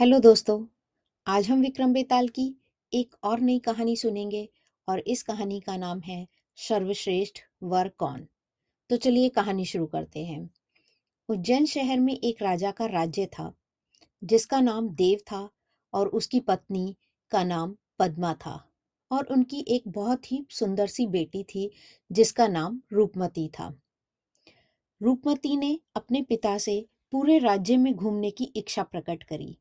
Hello दोस्तों, आज हम विक्रम बेताल की एक और नई कहानी सुनेंगे और इस कहानी का नाम है सर्वश्रेष्ठ वर कौन? तो चलिए कहानी शुरू करते हैं। उज्जैन शहर में एक राजा का राज्य था, जिसका नाम देव था और उसकी पत्नी का नाम पद्मा था और उनकी एक बहुत ही सुंदर सी बेटी थी, जिसका नाम रूपमती था। रूपमती ने अपने पिता से पूरे राज्य में घूमने की इच्छा प्रकट करी।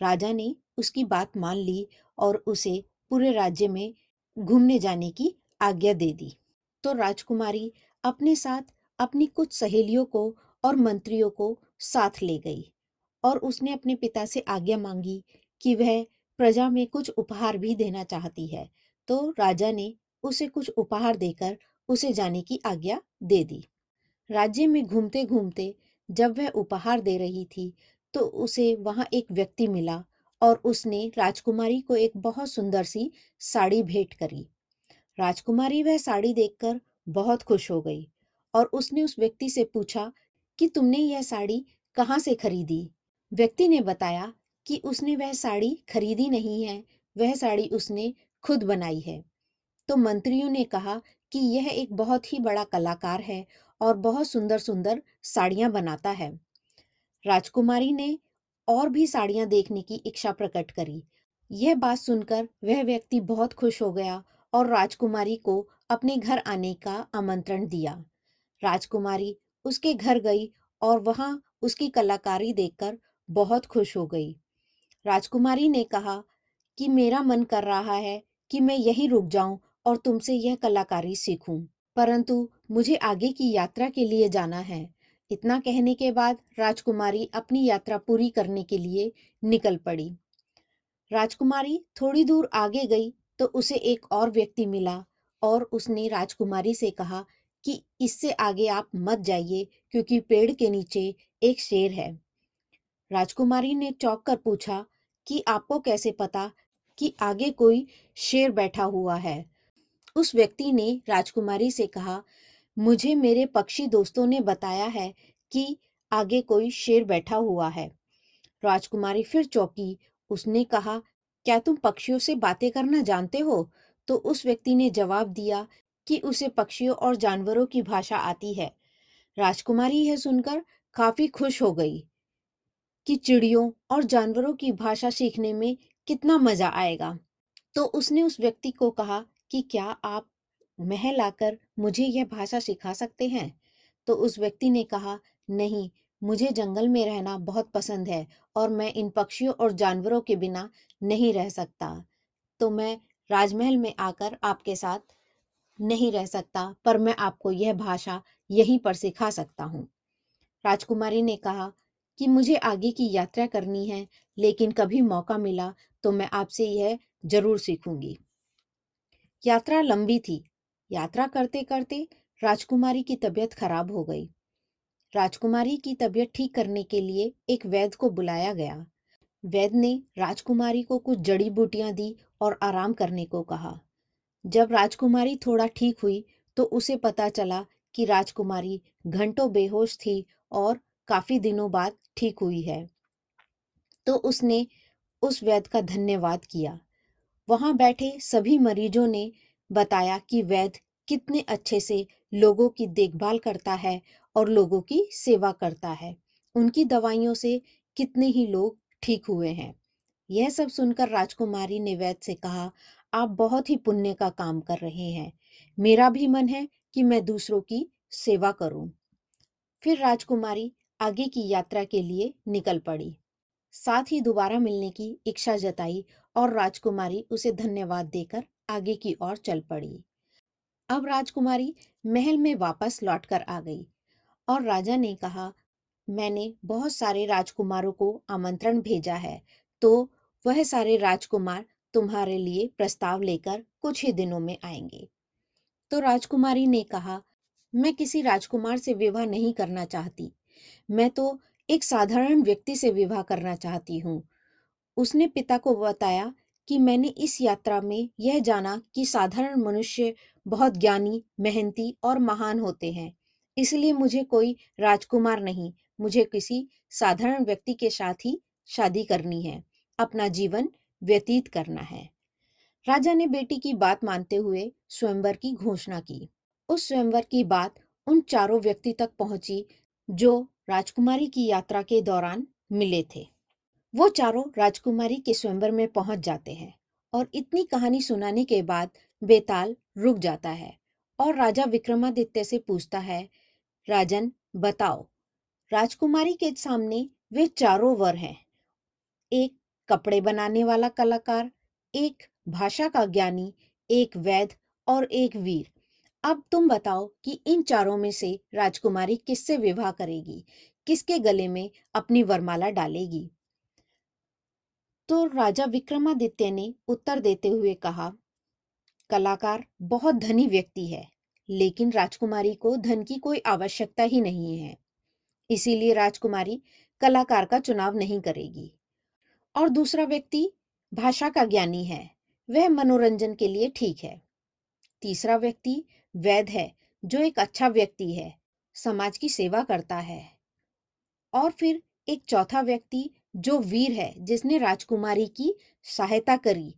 राजा ने उसकी बात मान ली और उसे पूरे राज्य में घूमने जाने की आज्ञा दे दी। तो राजकुमारी अपने साथ अपनी कुछ सहेलियों को और मंत्रियों को साथ ले गई और उसने अपने पिता से आज्ञा मांगी कि वह प्रजा में कुछ उपहार भी देना चाहती है। तो राजा ने उसे कुछ उपहार देकर उसे जाने की आज्ञा दे दी। राज्य में घूमते घूमते जब वह उपहार दे रही थी तो उसे वहाँ एक व्यक्ति मिला और उसने राजकुमारी को एक बहुत सुंदर सी साड़ी भेंट करी। राजकुमारी वह साड़ी देखकर बहुत खुश हो गई और उसने उस व्यक्ति से पूछा कि, तुमने यह साड़ी कहाँ से खरीदी? व्यक्ति ने बताया कि उसने वह साड़ी खरीदी नहीं है, वह साड़ी उसने खुद बनाई है। तो मंत्रियों ने कहा कि यह एक बहुत ही बड़ा कलाकार है और बहुत सुंदर सुंदर साड़ियाँ बनाता है। राजकुमारी ने और भी साड़ियाँ देखने की इच्छा प्रकट करी। यह बात सुनकर वह व्यक्ति बहुत खुश हो गया और राजकुमारी को अपने घर आने का आमंत्रण दिया। राजकुमारी उसके घर गई और वहाँ उसकी कलाकारी देखकर बहुत खुश हो गई। राजकुमारी ने कहा कि मेरा मन कर रहा है कि मैं यहीं रुक जाऊँ और तुमसे यह कलाकारी सीखूं, परंतु मुझे आगे की यात्रा के लिए जाना है। इतना कहने के बाद राजकुमारी अपनी यात्रा पूरी करने के लिए निकल पड़ी। राजकुमारी थोड़ी दूर आगे गई तो उसे एक और व्यक्ति मिला और उसने राजकुमारी से कहा कि इससे आगे आप मत जाइए क्योंकि पेड़ के नीचे एक शेर है। राजकुमारी ने चौंक कर पूछा कि आपको कैसे पता कि आगे कोई शेर बैठा हुआ है? उस व्यक्ति ने राजकुमारी से कहा मुझे मेरे पक्षी दोस्तों ने बताया है कि आगे कोई शेर बैठा हुआ है। राजकुमारी फिर चौकी। उसने कहा, क्या तुम पक्षियों से बातें करना जानते हो? तो उस व्यक्ति ने जवाब दिया कि उसे पक्षियों और जानवरों की भाषा आती है। राजकुमारी यह सुनकर काफ़ी खुश हो गई कि चिड़ियों और जानवरों की भाषा सीखने में कितना मज़ा आएगा। तो उसने उस व्यक्ति को कहा कि, क्या आप महल आकर मुझे यह भाषा सिखा सकते हैं? तो उस व्यक्ति ने कहा, नहीं, मुझे जंगल में रहना बहुत पसंद है और मैं इन पक्षियों और जानवरों के बिना नहीं रह सकता। तो मैं राजमहल में आकर आपके साथ नहीं रह सकता, पर मैं आपको यह भाषा यहीं पर सिखा सकता हूँ। राजकुमारी ने कहा, कि मुझे आगे की यात्रा करनी है, लेकिन कभी मौका मिला तो मैं आपसे यह ज़रूर सीखूँगी। यात्रा लंबी थी यात्रा करते करते राजकुमारी की तबीयत खराब हो गई। राजकुमारी की तबीयत ठीक करने के लिए एक वैद्य को बुलाया गया। वैद्य ने राजकुमारी को कुछ जड़ी बूटियाँ दी और आराम करने को कहा। जब राजकुमारी थोड़ा ठीक हुई तो उसे पता चला कि राजकुमारी घंटों बेहोश थी और काफ़ी दिनों बाद ठीक हुई है। तो उसने उस वैद्य का धन्यवाद किया। वहाँ बैठे सभी मरीजों ने बताया कि वैद्य कितने अच्छे से लोगों की देखभाल करता है और लोगों की सेवा करता है। उनकी दवाइयों से कितने ही लोग ठीक हुए हैं। यह सब सुनकर राजकुमारी ने वैद्य से कहा, आप बहुत ही पुण्य का काम कर रहे हैं। मेरा भी मन है कि मैं दूसरों की सेवा करूँ। फिर राजकुमारी आगे की यात्रा के लिए निकल पड़ी। साथ ही दोबारा मिलने की इच्छा जताई और राजकुमारी उसे धन्यवाद देकर आगे की ओर चल पड़ी। अब राजकुमारी महल में वापस लौटकर आ गई और राजा ने कहा, मैंने बहुत सारे राजकुमारों को आमंत्रण भेजा है तो वह सारे राजकुमार तुम्हारे लिए प्रस्ताव लेकर कुछ ही दिनों में आएँगे। तो राजकुमारी ने कहा, मैं किसी राजकुमार से विवाह नहीं करना चाहती। मैं तो एक साधारण व्यक्ति से विवाह करना चाहती हूँ। उसने पिता को बताया कि मैंने इस यात्रा में यह जाना कि साधारण मनुष्य बहुत ज्ञानी, मेहनती और महान होते हैं। इसलिए मुझे कोई राजकुमार नहीं, मुझे किसी साधारण व्यक्ति के साथ ही शादी करनी है, अपना जीवन व्यतीत करना है। राजा ने बेटी की बात मानते हुए स्वयंवर की घोषणा की। उस स्वयंवर की बात उन चारों व्यक्ति तक पहुँची जो राजकुमारी की यात्रा के दौरान मिले थे। वो चारों राजकुमारी के स्वयंवर में पहुँच जाते हैं और इतनी कहानी सुनाने के बाद बेताल रुक जाता है और राजा विक्रमादित्य से पूछता है, राजन, बताओ, राजकुमारी के सामने वे चारों वर हैं। एक कपड़े बनाने वाला कलाकार, एक भाषा का ज्ञानी, एक वैद और एक वीर। अब तुम बताओ कि इन चारों में से राजकुमारी किससे विवाह करेगी, किसके गले में अपनी वरमाला डालेगी? तो राजा विक्रमादित्य ने उत्तर देते हुए कहा, कलाकार बहुत धनी व्यक्ति है, लेकिन राजकुमारी को धन की कोई आवश्यकता ही नहीं है। इसीलिए राजकुमारी कलाकार का चुनाव नहीं करेगी। और दूसरा व्यक्ति भाषा का ज्ञानी है, वह मनोरंजन के लिए ठीक है। तीसरा व्यक्ति वैद है, जो एक अच्छा व्यक्ति है, समाज की सेवा करता है। और फिर एक चौथा व्यक्ति जो वीर है, जिसने राजकुमारी की सहायता करी।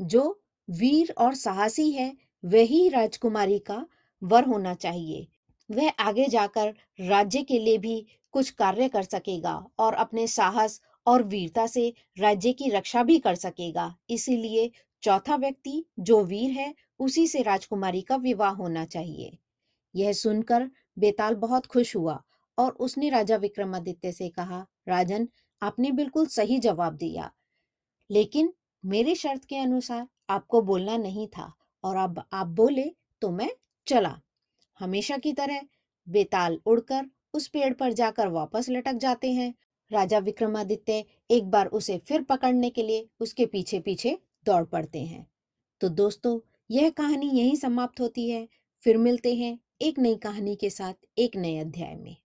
जो वीर और साहसी है, वही राजकुमारी का वर होना चाहिए। वह आगे जाकर राज्य के लिए भी कुछ कार्य कर सकेगा और अपने साहस और वीरता से राज्य की रक्षा भी कर सकेगा। इसीलिए चौथा व्यक्ति जो वीर है, उसी से राजकुमारी का विवाह होना चाहिए। यह सुनकर बेताल बहुत खुश हुआ और उसने राजा विक्रमादित्य से कहा, राजन आपने बिल्कुल सही जवाब दिया। लेकिन मेरी शर्त के अनुसार आपको बोलना नहीं था और अब आप बोले तो मैं चला। हमेशा की तरह बेताल उड़कर उस पेड़ पर जाकर वापस लटक जाते हैं। राजा विक्रमादित्य एक बार उसे फिर पकड़ने के लिए उसके पीछे पीछे दौड़ पड़ते हैं। तो दोस्तों, यह कहानी यहीं समाप्त होती है। फिर मिलते हैं एक नई कहानी के साथ एक नए अध्याय में।